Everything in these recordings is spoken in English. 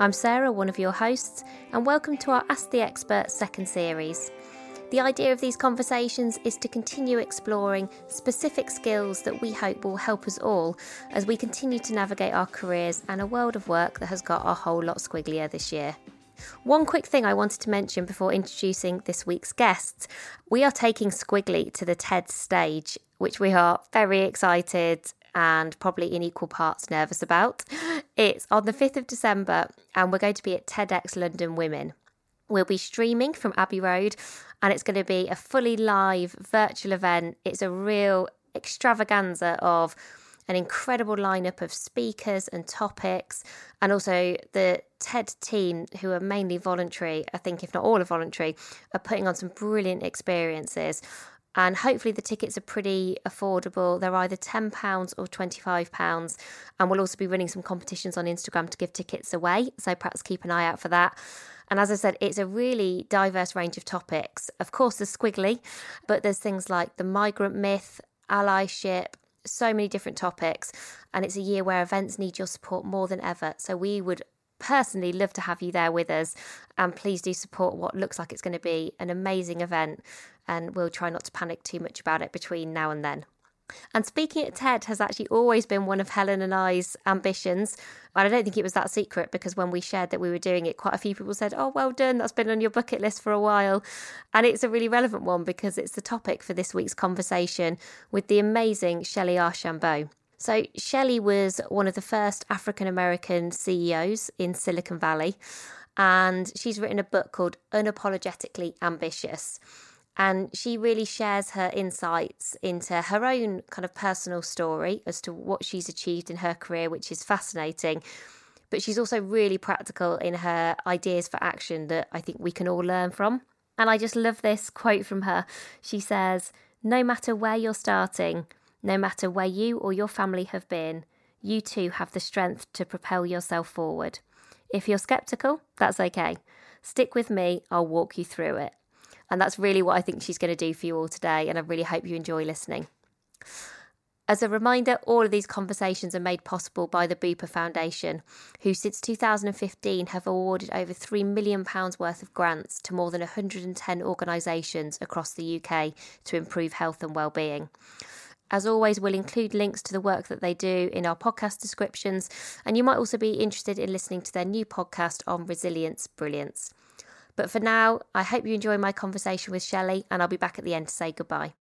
I'm Sarah, one of your hosts, and welcome to our Ask the Expert second series. The idea of these conversations is to continue exploring specific skills that we hope will help us all as we continue to navigate our careers and a world of work that has got a whole lot squigglier this year. One quick thing I wanted to mention before introducing this week's guests we are taking Squiggly to the TED stage, which we are very excited and probably in equal parts nervous about. It's on the 5th of December, and we're going to be at TEDx London Women. We'll be streaming from Abbey Road, and it's going to be a fully live virtual event. It's a real extravaganza of an incredible lineup of speakers and topics, and also the TED team, who are mainly voluntary, I think, if not all are voluntary, are putting on some brilliant experiences and hopefully the tickets are pretty affordable. They're either £10 or £25, and we'll also be running some competitions on Instagram to give tickets away, so perhaps keep an eye out for that. And as I said, it's a really diverse range of topics. Of course, there's squiggly, but there's things like the migrant myth, allyship, so many different topics. And it's a year where events need your support more than ever. So we would personally love to have you there with us. And please do support what looks like it's going to be an amazing event. And we'll try not to panic too much about it between now and then. And speaking at TED has actually always been one of Helen and I's ambitions. And I don't think it was that secret because when we shared that we were doing it, quite a few people said, Oh, well done, that's been on your bucket list for a while. And it's a really relevant one because it's the topic for this week's conversation with the amazing Shellye Archambeau. So, Shellye was one of the first African American CEOs in Silicon Valley, and she's written a book called Unapologetically Ambitious. And she really shares her insights into her own kind of personal story as to what she's achieved in her career, which is fascinating. But she's also really practical in her ideas for action that I think we can all learn from. And I just love this quote from her. She says, No matter where you're starting, no matter where you or your family have been, you too have the strength to propel yourself forward. If you're skeptical, that's okay. Stick with me, I'll walk you through it. And that's really what I think she's going to do for you all today, and I really hope you enjoy listening. As a reminder, all of these conversations are made possible by the Bupa Foundation, who since 2015 have awarded over £3 million worth of grants to more than 110 organisations across the UK to improve health and well-being. As always, we'll include links to the work that they do in our podcast descriptions, and you might also be interested in listening to their new podcast on resilience brilliance. But for now, I hope you enjoy my conversation with Shellye, and I'll be back at the end to say goodbye.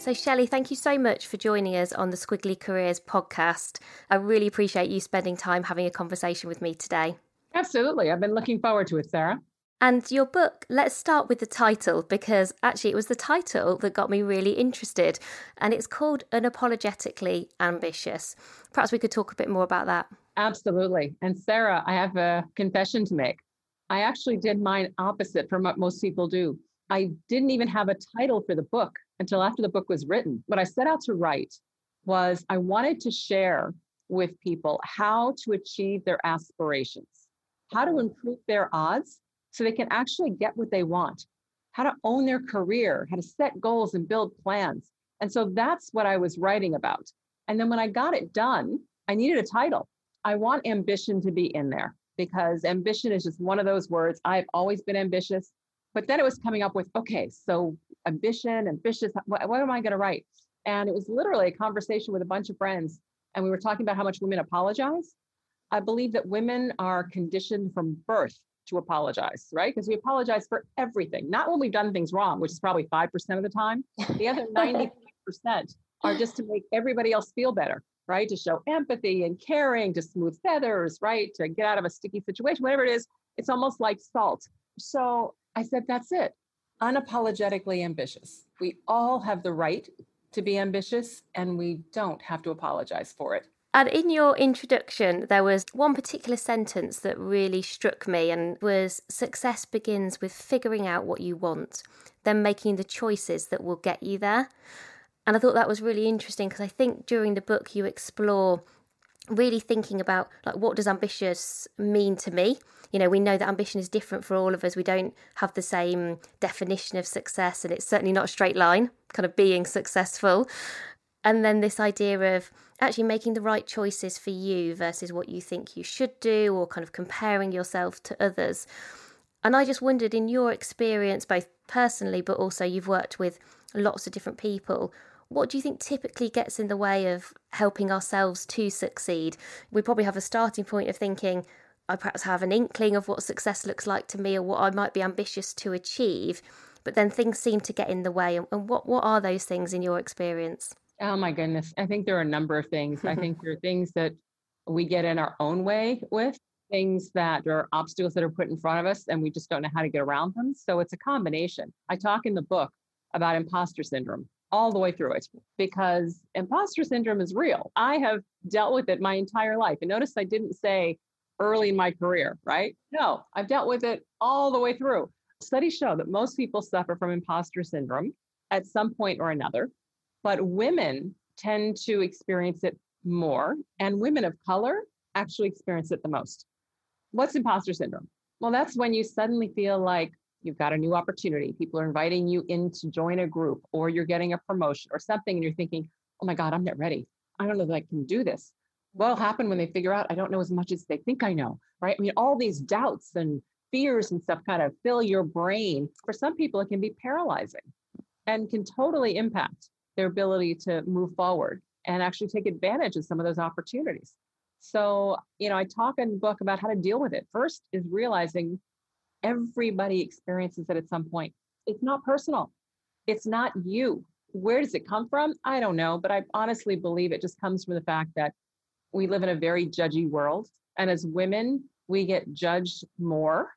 So, Shellye, thank you so much for joining us on the Squiggly Careers podcast. I really appreciate you spending time having a conversation with me today. Absolutely. I've been looking forward to it, Sarah. And your book, let's start with the title because actually it was the title that got me really interested. And it's called Unapologetically Ambitious. Perhaps we could talk a bit more about that. Absolutely. And Sarah, I have a confession to make. I actually did mine opposite from what most people do. I didn't even have a title for the book until after the book was written. What I set out to write was I wanted to share with people how to achieve their aspirations, how to improve their odds so they can actually get what they want, how to own their career, how to set goals and build plans. And so that's what I was writing about. And then when I got it done, I needed a title. I want ambition to be in there because ambition is just one of those words. I've always been ambitious. But then it was coming up with, okay, so ambition, ambitious, what, what am I going to write? And it was literally a conversation with a bunch of friends. And we were talking about how much women apologize. I believe that women are conditioned from birth to apologize, right? Because we apologize for everything, not when we've done things wrong, which is probably 5% of the time. The other 95% are just to make everybody else feel better, right? To show empathy and caring, to smooth feathers, right? To get out of a sticky situation, whatever it is. It's almost like salt. So I said, that's it. Unapologetically ambitious. We all have the right to be ambitious and we don't have to apologize for it. And in your introduction, there was one particular sentence that really struck me and was success begins with figuring out what you want, then making the choices that will get you there. And I thought that was really interesting because I think during the book you explore really thinking about like what does ambitious mean to me? You know we know that ambition is different for all of us. We don't have the same definition of success and it's certainly not a straight line kind of being successful and then this idea of actually making the right choices for you versus what you think you should do or kind of comparing yourself to others and i just wondered in your experience both personally but also you've worked with lots of different people what do you think typically gets in the way of helping ourselves to succeed? We probably have a starting point of thinking, I perhaps have an inkling of what success looks like to me or what I might be ambitious to achieve, but then things seem to get in the way. And what, what are those things in your experience? Oh my goodness. I think there are a number of things. I think there are things that we get in our own way with, things that are obstacles that are put in front of us and we just don't know how to get around them. So it's a combination. I talk in the book about imposter syndrome all the way through it because imposter syndrome is real. I have dealt with it my entire life. And notice I didn't say early in my career, right? No, I've dealt with it all the way through. Studies show that most people suffer from imposter syndrome at some point or another, but women tend to experience it more, and women of color actually experience it the most. What's imposter syndrome? Well, that's when you suddenly feel like you've got a new opportunity. People are inviting you in to join a group, or you're getting a promotion or something, and you're thinking, oh my God, I'm not ready. I don't know that I can do this. What'll happen when they figure out I don't know as much as they think I know, right? I mean, all these doubts and fears and stuff kind of fill your brain. For some people, it can be paralyzing and can totally impact their ability to move forward and actually take advantage of some of those opportunities. So, you know, I talk in the book about how to deal with it. First is realizing Everybody experiences it at some point. It's not personal. It's not you. Where does it come from? I don't know, but I honestly believe it just comes from the fact that we live in a very judgy world. And as women, we get judged more.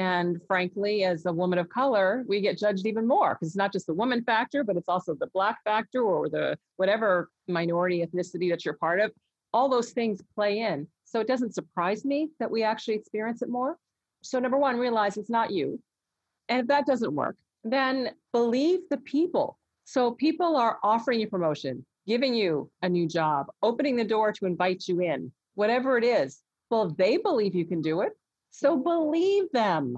And frankly, as a woman of color, we get judged even more because it's not just the woman factor, but it's also the black factor or the whatever minority ethnicity that you're part of. All those things play in. So it doesn't surprise me that we actually experience it more. So, number one, realize it's not you. And if that doesn't work, then believe the people. So, people are offering you promotion, giving you a new job, opening the door to invite you in, whatever it is. Well, they believe you can do it. So, believe them.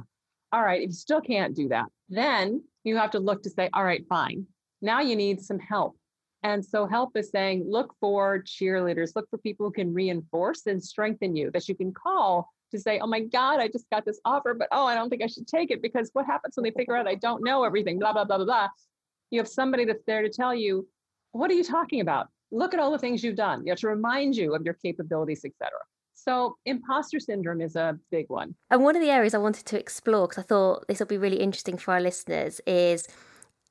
All right, if you still can't do that, then you have to look to say, all right, fine. Now you need some help. And so help is saying, look for cheerleaders, look for people who can reinforce and strengthen you that you can call to say, oh my God, I just got this offer, but oh, I don't think I should take it because what happens when they figure out I don't know everything, blah, blah, blah, blah, blah. You have somebody that's there to tell you, what are you talking about? Look at all the things you've done, you know, to remind you of your capabilities, etc. So, imposter syndrome is a big one. And one of the areas I wanted to explore, because I thought this will be really interesting for our listeners, is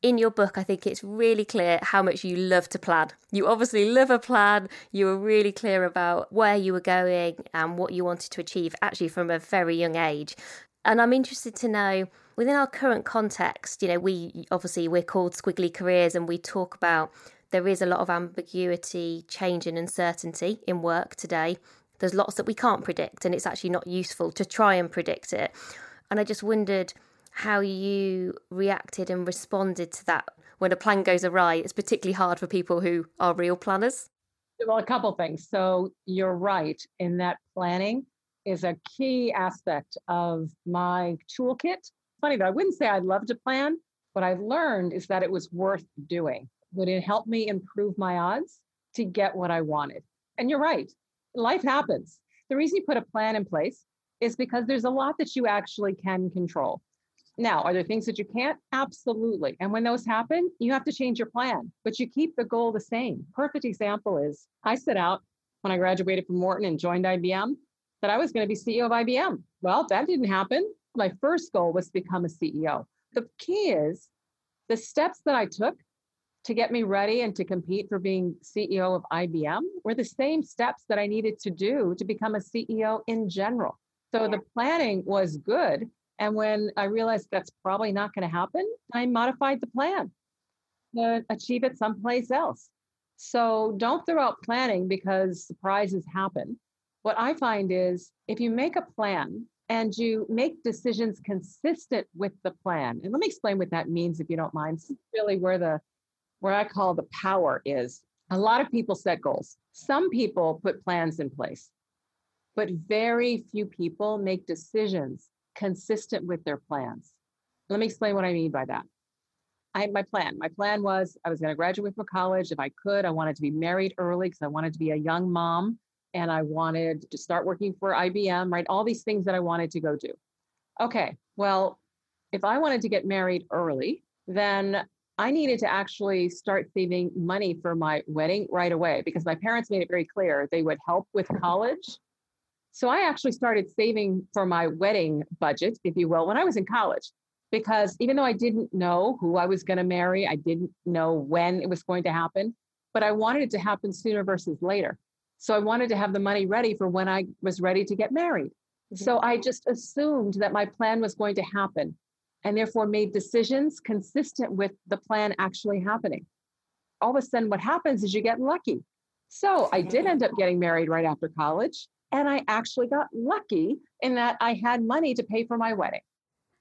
in your book, I think it's really clear how much you love to plan. You obviously love a plan. You were really clear about where you were going and what you wanted to achieve, actually, from a very young age. And I'm interested to know within our current context, you know, we obviously we're called squiggly careers and we talk about there is a lot of ambiguity, change, and uncertainty in work today. There's lots that we can't predict, and it's actually not useful to try and predict it. And I just wondered how you reacted and responded to that when a plan goes awry. It's particularly hard for people who are real planners. Well, a couple things. So you're right in that planning is a key aspect of my toolkit. Funny that I wouldn't say I love to plan. What I've learned is that it was worth doing. Would it help me improve my odds to get what I wanted? And you're right, life happens. The reason you put a plan in place is because there's a lot that you actually can control. Now, are there things that you can't? Absolutely. And when those happen, you have to change your plan, but you keep the goal the same. Perfect example is I set out when I graduated from Wharton and joined IBM that I was going to be CEO of IBM. Well, that didn't happen. My first goal was to become a CEO. The key is the steps that I took to get me ready and to compete for being CEO of IBM were the same steps that I needed to do to become a CEO in general. So the planning was good. And when I realized that's probably not going to happen, I modified the plan to achieve it someplace else. So don't throw out planning because surprises happen. What I find is if you make a plan and you make decisions consistent with the plan, and let me explain what that means if you don't mind. This is really where the where I call the power is. A lot of people set goals. Some people put plans in place, but very few people make decisions consistent with their plans. Let me explain what I mean by that. I had my plan. My plan was I was going to graduate from college if I could. I wanted to be married early because I wanted to be a young mom and I wanted to start working for IBM, right? All these things that I wanted to go do. Okay, well, if I wanted to get married early, then I needed to actually start saving money for my wedding right away because my parents made it very clear they would help with college. So I actually started saving for my wedding budget, if you will, when I was in college. Because even though I didn't know who I was going to marry, I didn't know when it was going to happen, but I wanted it to happen sooner versus later. So I wanted to have the money ready for when I was ready to get married. Mm-hmm. So I just assumed that my plan was going to happen and therefore made decisions consistent with the plan actually happening. All of a sudden, what happens is you get lucky. So I did end up getting married right after college. And I actually got lucky in that I had money to pay for my wedding.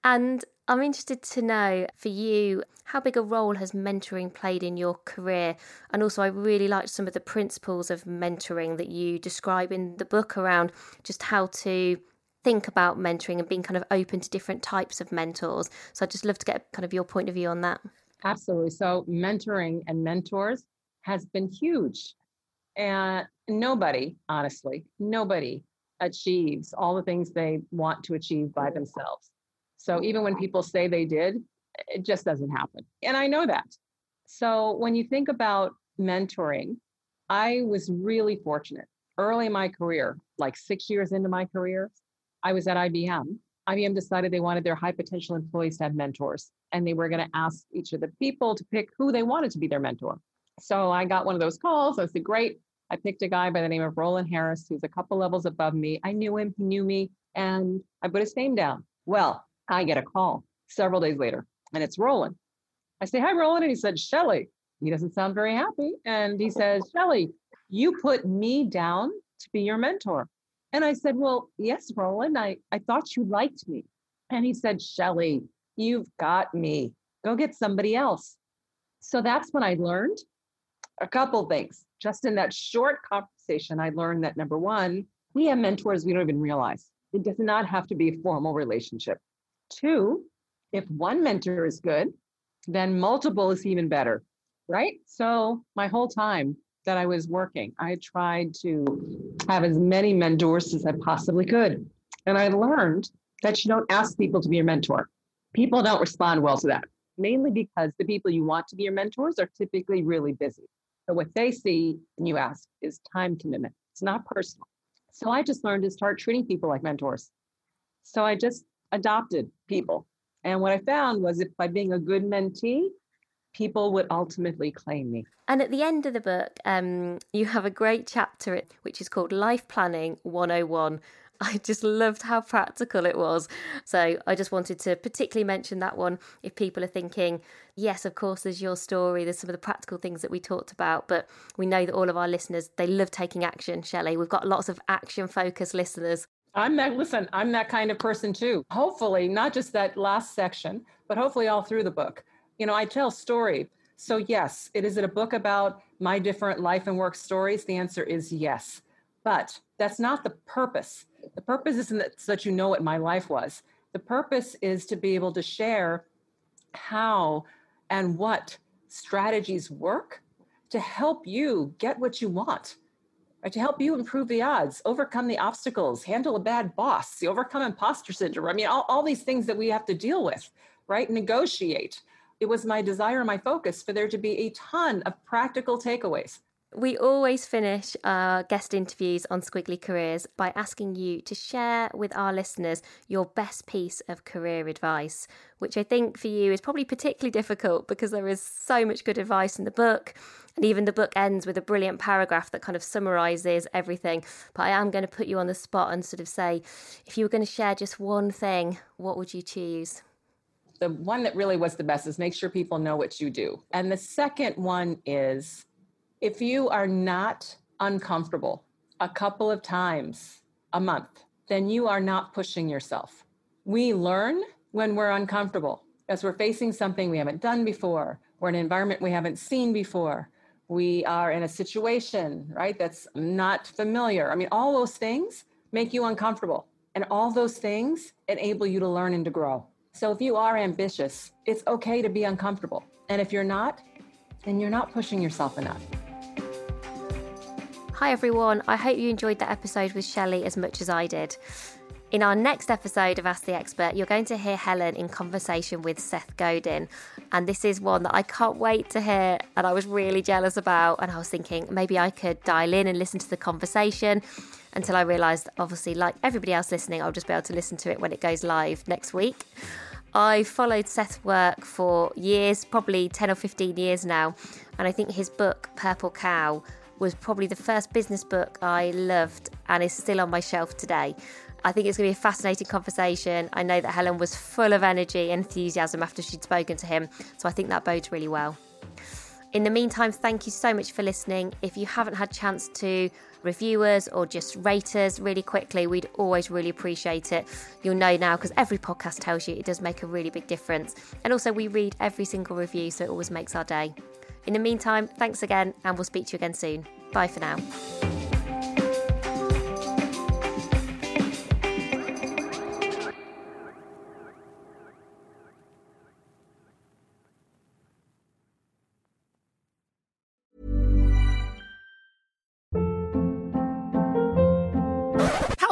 And I'm interested to know for you how big a role has mentoring played in your career? And also, I really liked some of the principles of mentoring that you describe in the book around just how to think about mentoring and being kind of open to different types of mentors. So I'd just love to get kind of your point of view on that. Absolutely. So mentoring and mentors has been huge. And nobody, honestly, nobody achieves all the things they want to achieve by themselves. So even when people say they did, it just doesn't happen. And I know that. So when you think about mentoring, I was really fortunate early in my career, like six years into my career, I was at IBM. IBM decided they wanted their high potential employees to have mentors, and they were going to ask each of the people to pick who they wanted to be their mentor. So I got one of those calls. I said, Great. I picked a guy by the name of Roland Harris, who's a couple levels above me. I knew him, he knew me, and I put his name down. Well, I get a call several days later, and it's Roland. I say, Hi, Roland. And he said, Shellye. He doesn't sound very happy. And he says, Shellye, you put me down to be your mentor. And I said, Well, yes, Roland, I, I thought you liked me. And he said, Shellye, you've got me. Go get somebody else. So that's when I learned a couple things. Just in that short conversation, I learned that number one, we have mentors we don't even realize. It does not have to be a formal relationship. Two, if one mentor is good, then multiple is even better, right? So my whole time that I was working. I tried to have as many mentors as I possibly could. And I learned that you don't ask people to be your mentor. People don't respond well to that, mainly because the people you want to be your mentors are typically really busy. So what they see and you ask is time commitment. It's not personal. So I just learned to start treating people like mentors. So I just adopted people. And what I found was if by being a good mentee, people would ultimately claim me. And at the end of the book, um, you have a great chapter which is called Life Planning 101. I just loved how practical it was. So I just wanted to particularly mention that one if people are thinking, yes, of course, there's your story, there's some of the practical things that we talked about, but we know that all of our listeners, they love taking action, Shellye. We've got lots of action focused listeners. I'm that, listen, I'm that kind of person too. Hopefully, not just that last section, but hopefully all through the book you know, I tell story. So yes, it is it a book about my different life and work stories? The answer is yes. But that's not the purpose. The purpose isn't that, so that you know what my life was. The purpose is to be able to share how and what strategies work to help you get what you want. right, to help you improve the odds, overcome the obstacles, handle a bad boss, overcome imposter syndrome. I mean, all, all these things that we have to deal with, right? Negotiate. It was my desire, my focus for there to be a ton of practical takeaways we always finish our guest interviews on Squiggly Careers by asking you to share with our listeners your best piece of career advice, which I think for you is probably particularly difficult because there is so much good advice in the book. And even the book ends with a brilliant paragraph that kind of summarizes everything. But I am going to put you on the spot and sort of say, if you were going to share just one thing, what would you choose? The one that really was the best is make sure people know what you do. And the second one is if you are not uncomfortable a couple of times a month, then you are not pushing yourself. We learn when we're uncomfortable as we're facing something we haven't done before, or an environment we haven't seen before. We are in a situation, right, that's not familiar. I mean, all those things make you uncomfortable. And all those things enable you to learn and to grow. So if you are ambitious, it's okay to be uncomfortable. And if you're not, then you're not pushing yourself enough. Hi everyone, I hope you enjoyed that episode with Shellye as much as I did. In our next episode of Ask the Expert, you're going to hear Helen in conversation with Seth Godin. And this is one that I can't wait to hear and I was really jealous about. And I was thinking maybe I could dial in and listen to the conversation until I realised, obviously, like everybody else listening, I'll just be able to listen to it when it goes live next week. I followed Seth's work for years, probably 10 or 15 years now. And I think his book, Purple Cow, was probably the first business book I loved and is still on my shelf today. I think it's going to be a fascinating conversation. I know that Helen was full of energy and enthusiasm after she'd spoken to him, so I think that bodes really well. In the meantime, thank you so much for listening. If you haven't had chance to review us or just rate us really quickly, we'd always really appreciate it. You'll know now because every podcast tells you it does make a really big difference. And also, we read every single review, so it always makes our day. In the meantime, thanks again, and we'll speak to you again soon. Bye for now.